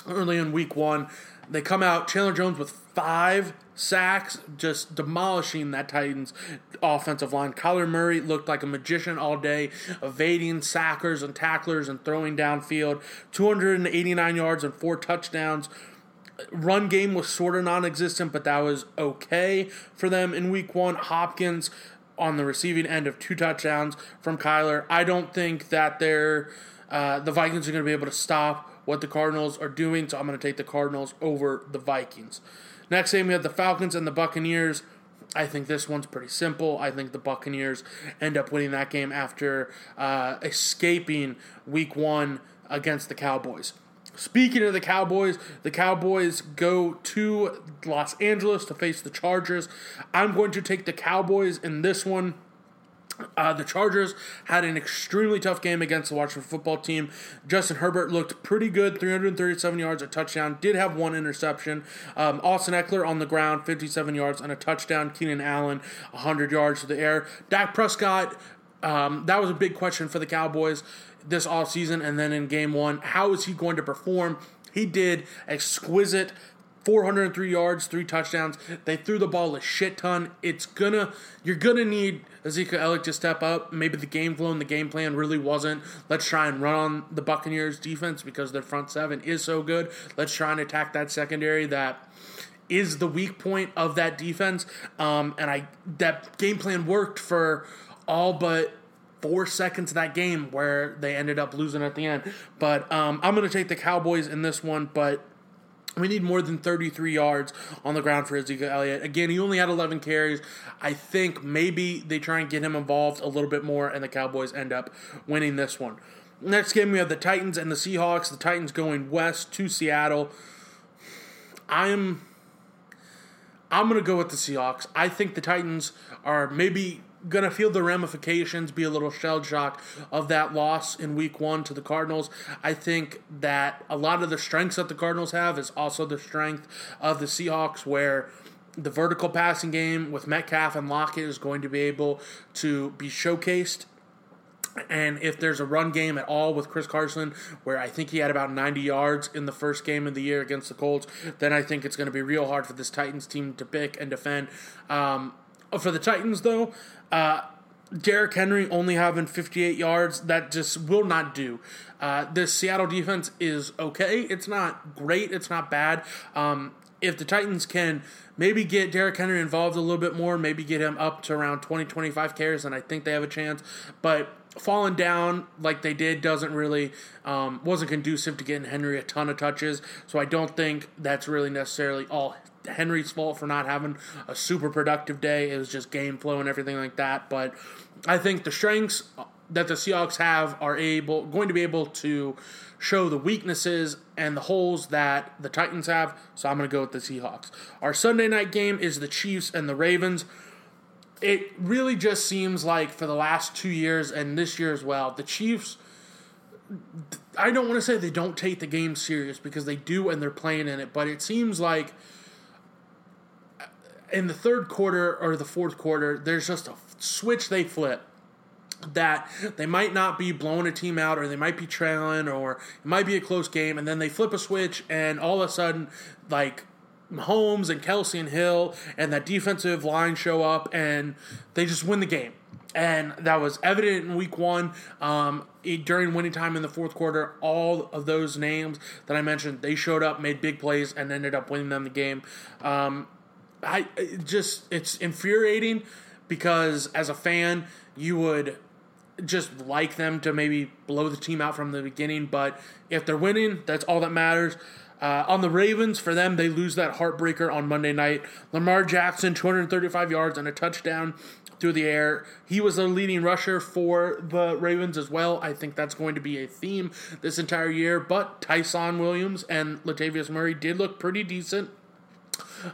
early in Week One. They come out Chandler Jones with five sacks, just demolishing that Titans offensive line. Kyler Murray looked like a magician all day, evading sackers and tacklers and throwing downfield. 289 yards and four touchdowns. Run game was sort of non existent, but that was okay for them in week one. Hopkins on the receiving end of two touchdowns from Kyler. I don't think that they're. Uh, the Vikings are going to be able to stop what the Cardinals are doing, so I'm going to take the Cardinals over the Vikings. Next game, we have the Falcons and the Buccaneers. I think this one's pretty simple. I think the Buccaneers end up winning that game after uh, escaping week one against the Cowboys. Speaking of the Cowboys, the Cowboys go to Los Angeles to face the Chargers. I'm going to take the Cowboys in this one. Uh, the Chargers had an extremely tough game against the Washington football team. Justin Herbert looked pretty good, 337 yards, a touchdown. Did have one interception. Um, Austin Ekeler on the ground, 57 yards and a touchdown. Keenan Allen, 100 yards to the air. Dak Prescott, um, that was a big question for the Cowboys this offseason and then in game one. How is he going to perform? He did exquisite 403 yards, three touchdowns. They threw the ball a shit ton. It's gonna, you're gonna need Ezekiel Elliott to step up. Maybe the game flow and the game plan really wasn't. Let's try and run on the Buccaneers defense because their front seven is so good. Let's try and attack that secondary that is the weak point of that defense. Um, and I that game plan worked for all but four seconds of that game where they ended up losing at the end. But um, I'm to take the Cowboys in this one, but we need more than 33 yards on the ground for Ezekiel Elliott. Again, he only had 11 carries. I think maybe they try and get him involved a little bit more, and the Cowboys end up winning this one. Next game, we have the Titans and the Seahawks. The Titans going west to Seattle. I'm I'm going to go with the Seahawks. I think the Titans are maybe going to feel the ramifications, be a little shell shock of that loss in week one to the Cardinals. I think that a lot of the strengths that the Cardinals have is also the strength of the Seahawks, where the vertical passing game with Metcalf and Lockett is going to be able to be showcased and if there's a run game at all with Chris Carson, where I think he had about 90 yards in the first game of the year against the Colts, then I think it's going to be real hard for this Titans team to pick and defend. Um, for the Titans, though, uh, Derrick Henry only having 58 yards, that just will not do. Uh, this Seattle defense is okay. It's not great. It's not bad. Um, if the Titans can maybe get Derrick Henry involved a little bit more, maybe get him up to around 20, 25 carries, then I think they have a chance. But falling down like they did doesn't really um, wasn't conducive to getting Henry a ton of touches. So I don't think that's really necessarily all Henry's fault for not having a super productive day. It was just game flow and everything like that. But I think the strengths that the Seahawks have are able going to be able to show the weaknesses and the holes that the Titans have. So I'm going to go with the Seahawks. Our Sunday night game is the Chiefs and the Ravens it really just seems like for the last two years and this year as well, the Chiefs. I don't want to say they don't take the game serious because they do and they're playing in it, but it seems like in the third quarter or the fourth quarter, there's just a switch they flip that they might not be blowing a team out or they might be trailing or it might be a close game and then they flip a switch and all of a sudden like Holmes and Kelce and Hill and that defensive line show up and they just win the game. And that was evident in week one. Um, during winning time in the fourth quarter, all of those names that I mentioned, they showed up, made big plays, and ended up winning them the game. Um, I it just it's infuriating because as a fan, you would just like them to maybe blow the team out from the beginning, but if they're winning, that's all that matters. Uh, on the Ravens, for them, they lose that heartbreaker on Monday night. Lamar Jackson, 235 yards and a touchdown through the air. He was the leading rusher for the Ravens as well. I think that's going to be a theme this entire year. But Ty'Son Williams and Latavius Murray did look pretty decent.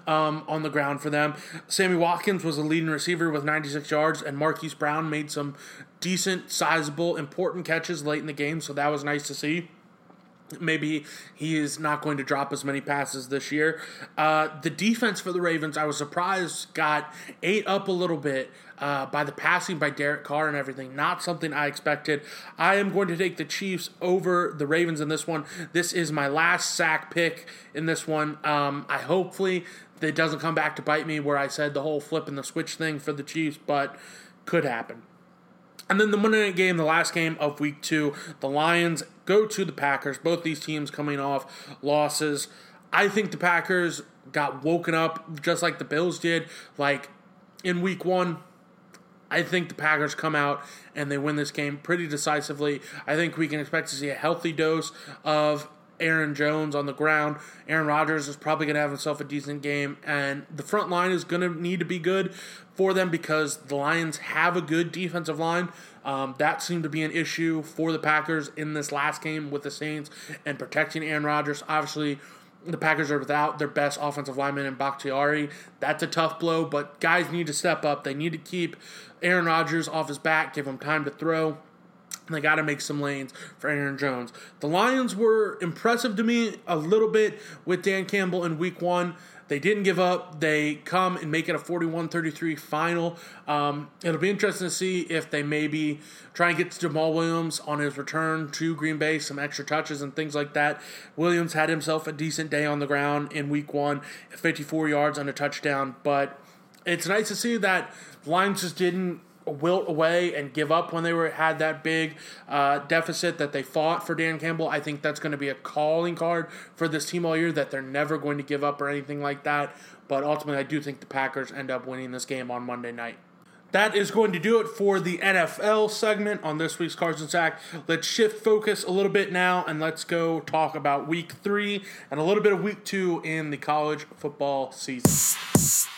Um, on the ground for them. Sammy Watkins was the leading receiver with 96 yards, and Marquise Brown made some decent, sizable, important catches late in the game, so that was nice to see. Maybe he is not going to drop as many passes this year. Uh, the defense for the Ravens, I was surprised, got ate up a little bit uh, by the passing by Derek Carr and everything. Not something I expected. I am going to take the Chiefs over the Ravens in this one. This is my last sack pick in this one. Um, I hopefully it doesn't come back to bite me where I said the whole flip and the switch thing for the Chiefs, but could happen. And then the Monday night game, the last game of week two, the Lions go to the Packers. Both these teams coming off losses. I think the Packers got woken up just like the Bills did. Like in week one, I think the Packers come out and they win this game pretty decisively. I think we can expect to see a healthy dose of Aaron Jones on the ground. Aaron Rodgers is probably going to have himself a decent game, and the front line is going to need to be good for them because the Lions have a good defensive line. Um, that seemed to be an issue for the Packers in this last game with the Saints and protecting Aaron Rodgers. Obviously, the Packers are without their best offensive lineman in Bakhtiari. That's a tough blow, but guys need to step up. They need to keep Aaron Rodgers off his back, give him time to throw. They got to make some lanes for Aaron Jones. The Lions were impressive to me a little bit with Dan Campbell in week one. They didn't give up. They come and make it a 41 33 final. Um, it'll be interesting to see if they maybe try and get to Jamaal Williams on his return to Green Bay, some extra touches and things like that. Williams had himself a decent day on the ground in week one, 54 yards on a touchdown. But it's nice to see that Lions just didn't wilt away and give up when they were had that big uh, deficit that they fought for Dan Campbell. I think that's going to be a calling card for this team all year that they're never going to give up or anything like that. But ultimately, I do think the Packers end up winning this game on Monday night. That is going to do it for the NFL segment on this week's Cards and Sack. Let's shift focus a little bit now and let's go talk about week three and a little bit of week two in the college football season.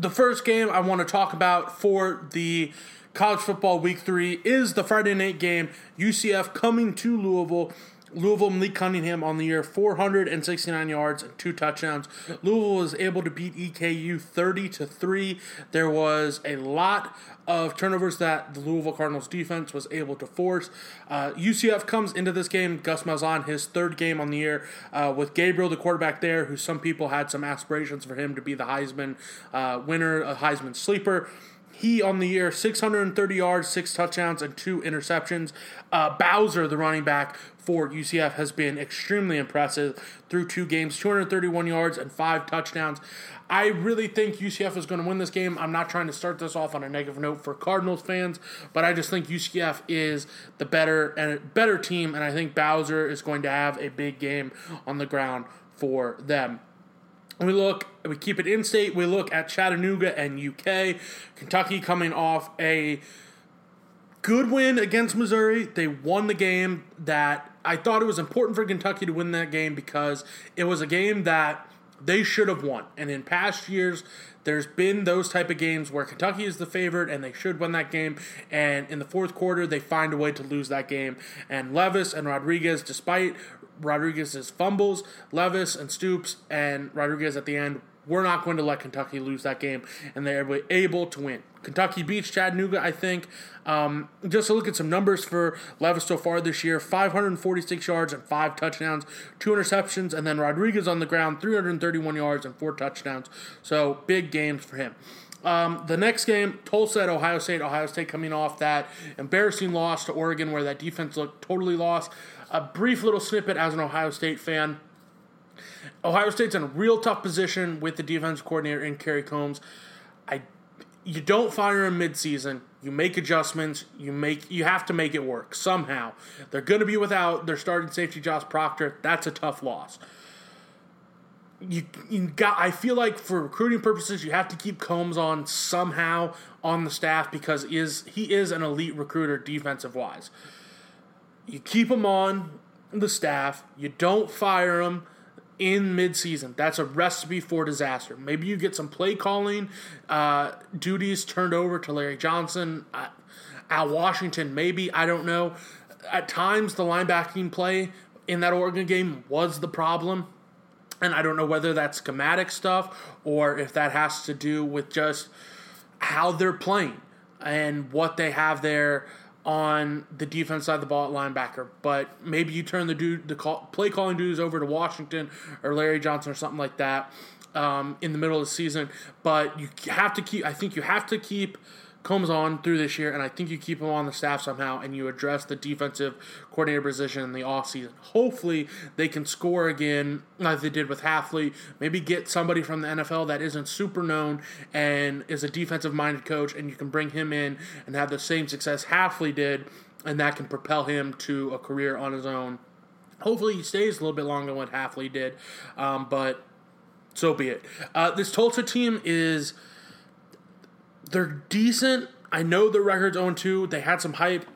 The first game I want to talk about for the college football week three is the Friday night game. UCF coming to Louisville. Louisville, Malik Cunningham on the year, 469 yards and two touchdowns. Louisville was able to beat EKU 30 to 3. There was a lot of turnovers that the Louisville Cardinals defense was able to force. Uh, UCF comes into this game, Gus Malzahn, his third game on the year, uh, with Gabriel, the quarterback there, who some people had some aspirations for him to be the Heisman uh, winner, a Heisman sleeper. He on the year, 630 yards, six touchdowns, and two interceptions. Uh, Bowser, the running back UCF, has been extremely impressive through two games, 231 yards and five touchdowns. I really think UCF is going to win this game. I'm not trying to start this off on a negative note for Cardinals fans, but I just think UCF is the better and better team, and I think Bowser is going to have a big game on the ground for them. We look, we keep it in state. We look at Chattanooga and UK. Kentucky coming off a good win against Missouri. They won the game that I thought it was important for Kentucky to win that game because it was a game that they should have won. And in past years, there's been those type of games where Kentucky is the favorite and they should win that game. And in the fourth quarter, they find a way to lose that game. And Levis and Rodriguez, despite Rodriguez's fumbles, Levis and Stoops and Rodriguez at the end we're not going to let Kentucky lose that game, and they're able to win. Kentucky beats Chattanooga, I think. Um, just to look at some numbers for Levis so far this year 546 yards and five touchdowns, two interceptions, and then Rodriguez on the ground, 331 yards and four touchdowns. So big games for him. Um, the next game, Tulsa at Ohio State. Ohio State coming off that embarrassing loss to Oregon where that defense looked totally lost. A brief little snippet as an Ohio State fan. Ohio State's in a real tough position with the defense coordinator in Kerry Coombs. You don't fire him midseason. You make adjustments. You make you have to make it work somehow. They're going to be without their starting safety Josh Proctor. That's a tough loss. You, you got. I feel like for recruiting purposes, you have to keep Coombs on somehow on the staff because is he is an elite recruiter defensive wise. You keep him on the staff. You don't fire him in midseason. That's a recipe for disaster. Maybe you get some play calling uh, duties turned over to Larry Johnson at, at Washington. Maybe I don't know. At times, the linebacking play in that Oregon game was the problem. And I don't know whether that's schematic stuff or if that has to do with just how they're playing and what they have there on the defense side of the ball at linebacker. But maybe you turn the dude the call, play calling dudes over to Washington or Larry Johnson or something like that um, in the middle of the season. But you have to keep. I think you have to keep Coombs on through this year, and I think you keep him on the staff somehow, and you address the defensive coordinator position in the offseason. Hopefully, they can score again like they did with Hafley. Maybe get somebody from the NFL that isn't super known and is a defensive minded coach, and you can bring him in and have the same success Hafley did, and that can propel him to a career on his own. Hopefully, he stays a little bit longer than what Hafley did, um, but so be it. Uh, this Tulsa team is they're decent. I know the record's 0 2. They had some hype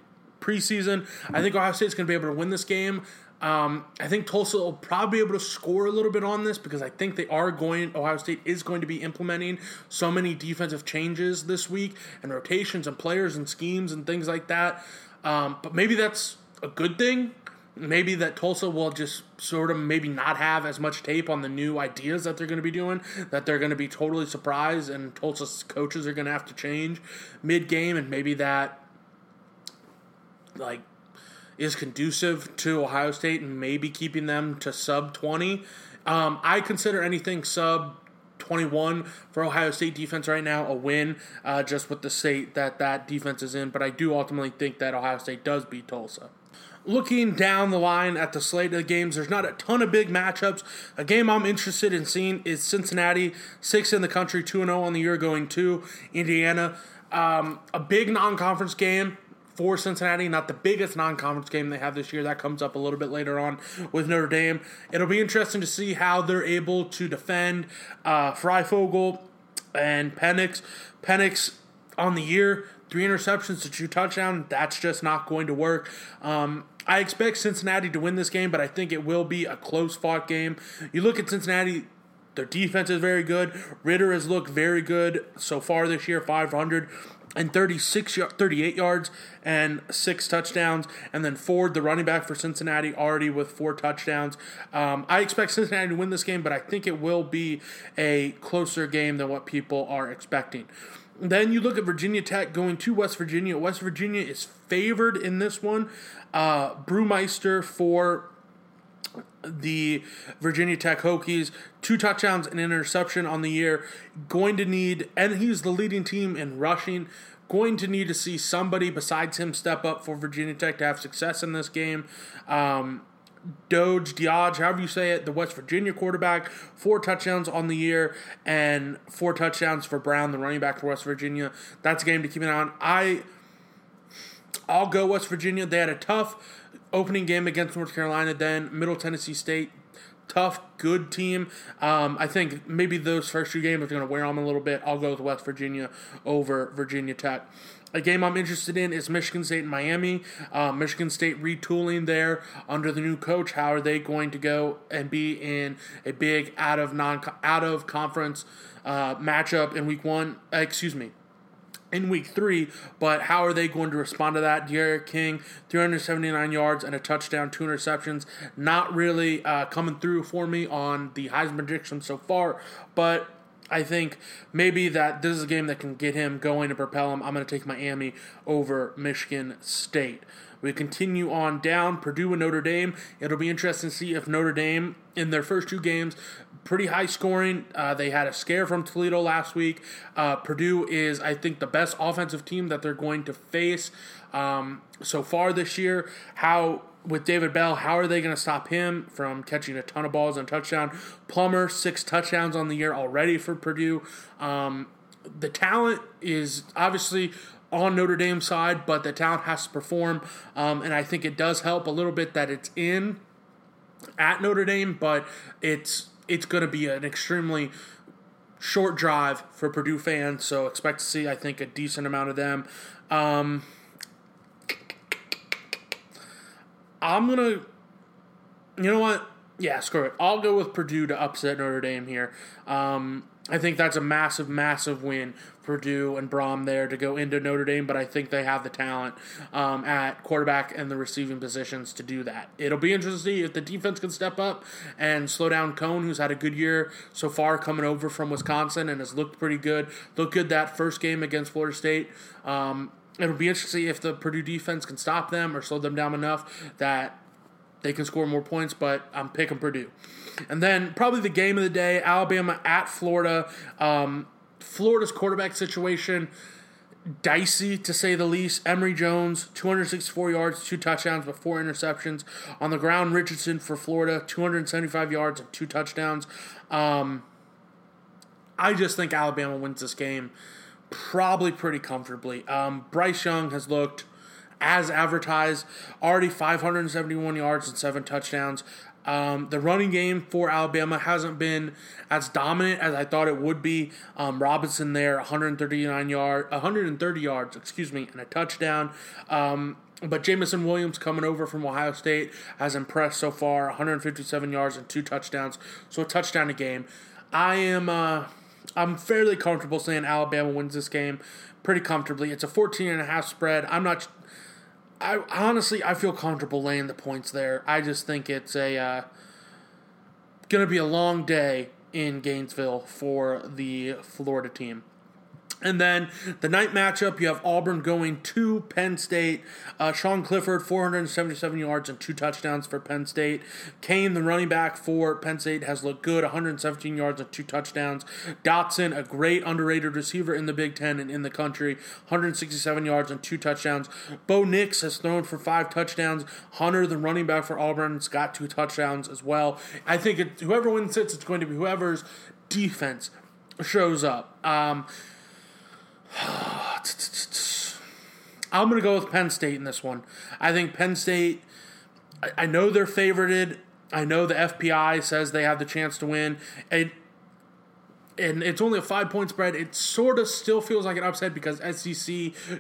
preseason. I think Ohio State's going to be able to win this game. Um, I think Tulsa will probably be able to score a little bit on this because I think they are going. Ohio State is going to be implementing so many defensive changes this week and rotations and players and schemes and things like that. Um, but maybe that's a good thing maybe that Tulsa will just sort of maybe not have as much tape on the new ideas that they're going to be doing, that they're going to be totally surprised, and Tulsa's coaches are going to have to change mid game, and maybe that like is conducive to Ohio State and maybe keeping them to sub 20. Um, I consider anything sub 21 for Ohio State defense right now a win, uh, just with the state that that defense is in. But I do ultimately think that Ohio State does beat Tulsa looking down the line at the slate of the games, there's not a ton of big matchups. A game I'm interested in seeing is Cincinnati, six in the country, 2 0 on the year, going to Indiana. Um, a big non conference game for Cincinnati, not the biggest non conference game they have this year. That comes up a little bit later on with Notre Dame. It'll be interesting to see how they're able to defend uh, Fryfogle and Penix. Penix on the year, three interceptions to two touchdowns. That's just not going to work. Um, I expect Cincinnati to win this game, but I think it will be a close fought game. You look at Cincinnati, their defense is very good. Ridder has looked very good so far this year 500, and 36 y- 38 yards and six touchdowns. And then Ford the running back for Cincinnati already with four touchdowns. Um, I expect Cincinnati to win this game but I think it will be a closer game than what people are expecting. Then you look at Virginia Tech going to West Virginia. West Virginia is favored in this one uh, Burmeister for the Virginia Tech Hokies, two touchdowns and interception on the year. Going to need, and he's the leading team in rushing. Going to need to see somebody besides him step up for Virginia Tech to have success in this game. Um, Doge, Diage, however you say it, the West Virginia quarterback, four touchdowns on the year and four touchdowns for Brown, the running back for West Virginia. That's a game to keep an eye on. I I'll go West Virginia. They had a tough opening game against North Carolina, then Middle Tennessee State. Tough, good team. Um, I think maybe those first two games are going to wear on them a little bit. I'll go with West Virginia over Virginia Tech. A game I'm interested in is Michigan State and Miami. Uh, Michigan State retooling there under the new coach. How are they going to go and be in a big out of non out of conference uh, matchup in week one? Uh, excuse me, in week three, but how are they going to respond to that? D'Eriq King, 379 yards and a touchdown, two interceptions. Not really uh, coming through for me on the Heisman prediction so far, but I think maybe that this is a game that can get him going and propel him. I'm going to take Miami over Michigan State. We continue on down Purdue and Notre Dame. It'll be interesting to see if Notre Dame in their first two games pretty high scoring. Uh, they had a scare from Toledo last week. Uh, Purdue is, I think, the best offensive team that they're going to face um, so far this year. How with David Bell, how are they going to stop him from catching a ton of balls and touchdown? Plummer, six touchdowns on the year already for Purdue. Um, the talent is obviously on Notre Dame's side, but the talent has to perform. Um, and I think it does help a little bit that it's in at Notre Dame, but it's it's going to be an extremely short drive for Purdue fans. So expect to see, I think, a decent amount of them. Um, I'm gonna, you know what? Yeah, screw it. I'll go with Purdue to upset Notre Dame here. Um, I think that's a massive, massive win for Purdue and Brohm there to go into Notre Dame, but I think they have the talent um, at quarterback and the receiving positions to do that. It'll be interesting to see if the defense can step up and slow down Coan, who's had a good year so far coming over from Wisconsin and has looked pretty good. Looked good that first game against Florida State. Um, it'll be interesting to see if the Purdue defense can stop them or slow them down enough that they can score more points, but I'm picking Purdue. And then probably the game of the day, Alabama at Florida. Um, Florida's quarterback situation dicey to say the least. Emory Jones, 264 yards, two touchdowns, but four interceptions. On the ground, Richardson for Florida, 275 yards and two touchdowns. Um, I just think Alabama wins this game probably pretty comfortably. Um, Bryce Young has looked as advertised, already 571 yards and seven touchdowns. Um, the running game for Alabama hasn't been as dominant as I thought it would be. Um, Robinson there, 139 yard, 130 yards, excuse me, and a touchdown. Um, but Jameson Williams coming over from Ohio State has impressed so far, 157 yards and two touchdowns, so a touchdown a game. I am, uh, I'm fairly comfortable saying Alabama wins this game pretty comfortably. It's a 14 and a half spread. I'm not I honestly I feel comfortable laying the points there. I just think it's a uh, going to be a long day in Gainesville for the Florida team. And then the night matchup, you have Auburn going to Penn State. Uh, Sean Clifford, 477 yards and two touchdowns for Penn State. Cain, the running back for Penn State, has looked good, 117 yards and two touchdowns. Dotson, a great underrated receiver in the Big Ten and in the country, 167 yards and two touchdowns. Bo Nix has thrown for five touchdowns. Hunter, the running back for Auburn, has got two touchdowns as well. I think it, whoever wins it, it's going to be whoever's defense shows up. Um, I'm going to go with Penn State in this one. I think Penn State, I, know they're favorited. I know the FPI says they have the chance to win. It, and it's only a five point spread. It sort of still feels like an upset because SEC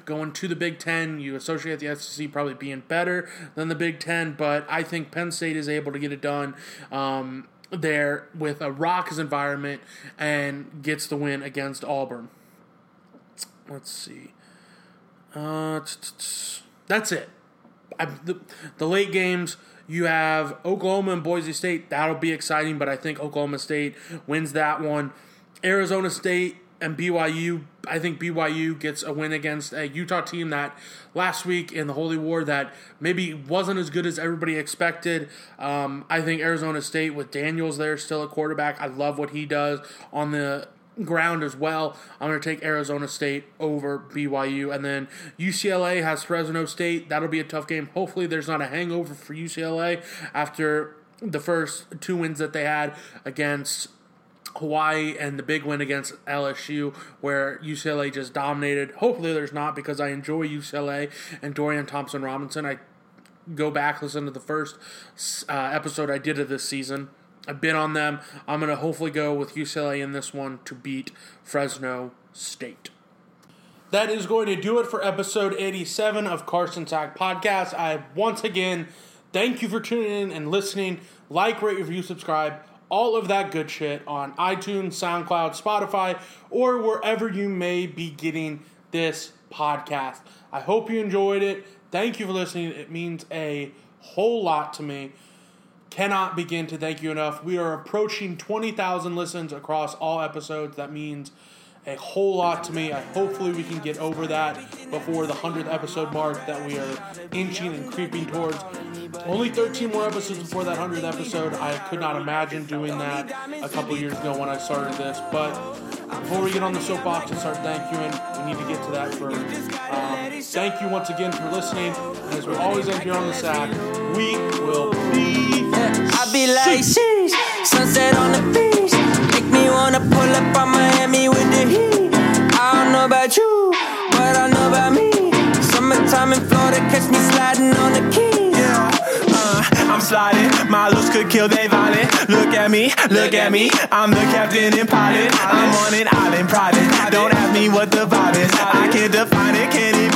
going to the Big Ten, you associate the SEC probably being better than the Big Ten, but I think Penn State is able to get it done. Um, there with a raucous environment and gets the win against Auburn let's see. Uh, that's it. The, the late games, you have Oklahoma and Boise State. That'll be exciting, but I think Oklahoma State wins that one. Arizona State and BYU. I think BYU gets a win against a Utah team that last week in the Holy War that maybe wasn't as good as everybody expected. Um, I think Arizona State with Daniels there still a quarterback. I love what he does on the ground as well. I'm going to take Arizona State over BYU. And then UCLA has Fresno State. That'll be a tough game. Hopefully, there's not a hangover for UCLA after the first two wins that they had against Hawaii and the big win against LSU, where UCLA just dominated. Hopefully, there's not because I enjoy UCLA and Dorian Thompson Robinson. I go back listen to the first uh, episode I did of this season. I've been on them. I'm going to hopefully go with UCLA in this one to beat Fresno State. That is going to do it for episode 87 of Carson Sack Podcast. I once again thank you for tuning in and listening. Like, rate, review, subscribe, all of that good shit on iTunes, SoundCloud, Spotify, or wherever you may be getting this podcast. I hope you enjoyed it. Thank you for listening. It means a whole lot to me cannot begin to thank you enough. We are approaching 20,000 listens across all episodes. That means a whole lot to me. I hopefully we can get over that before the 100th episode mark that we are inching and creeping towards. Only 13 more episodes before that 100th episode. I could not imagine doing that a couple years ago when I started this. But before we get on the soapbox and start thank you, we need to get to that first. Um, thank you once again for listening. And as we always end here on the sack, we will be I be like, sheesh, sunset on the beach. Make me wanna pull up on Miami with the heat. I don't know about you, but I know about me. Summertime in Florida, catch me sliding on the keys. Yeah, uh, I'm sliding. My looks could kill they violent. Look at me, look at me. I'm the captain and pilot. I'm on an island private. Don't ask me what the vibe is. I can't define it, can't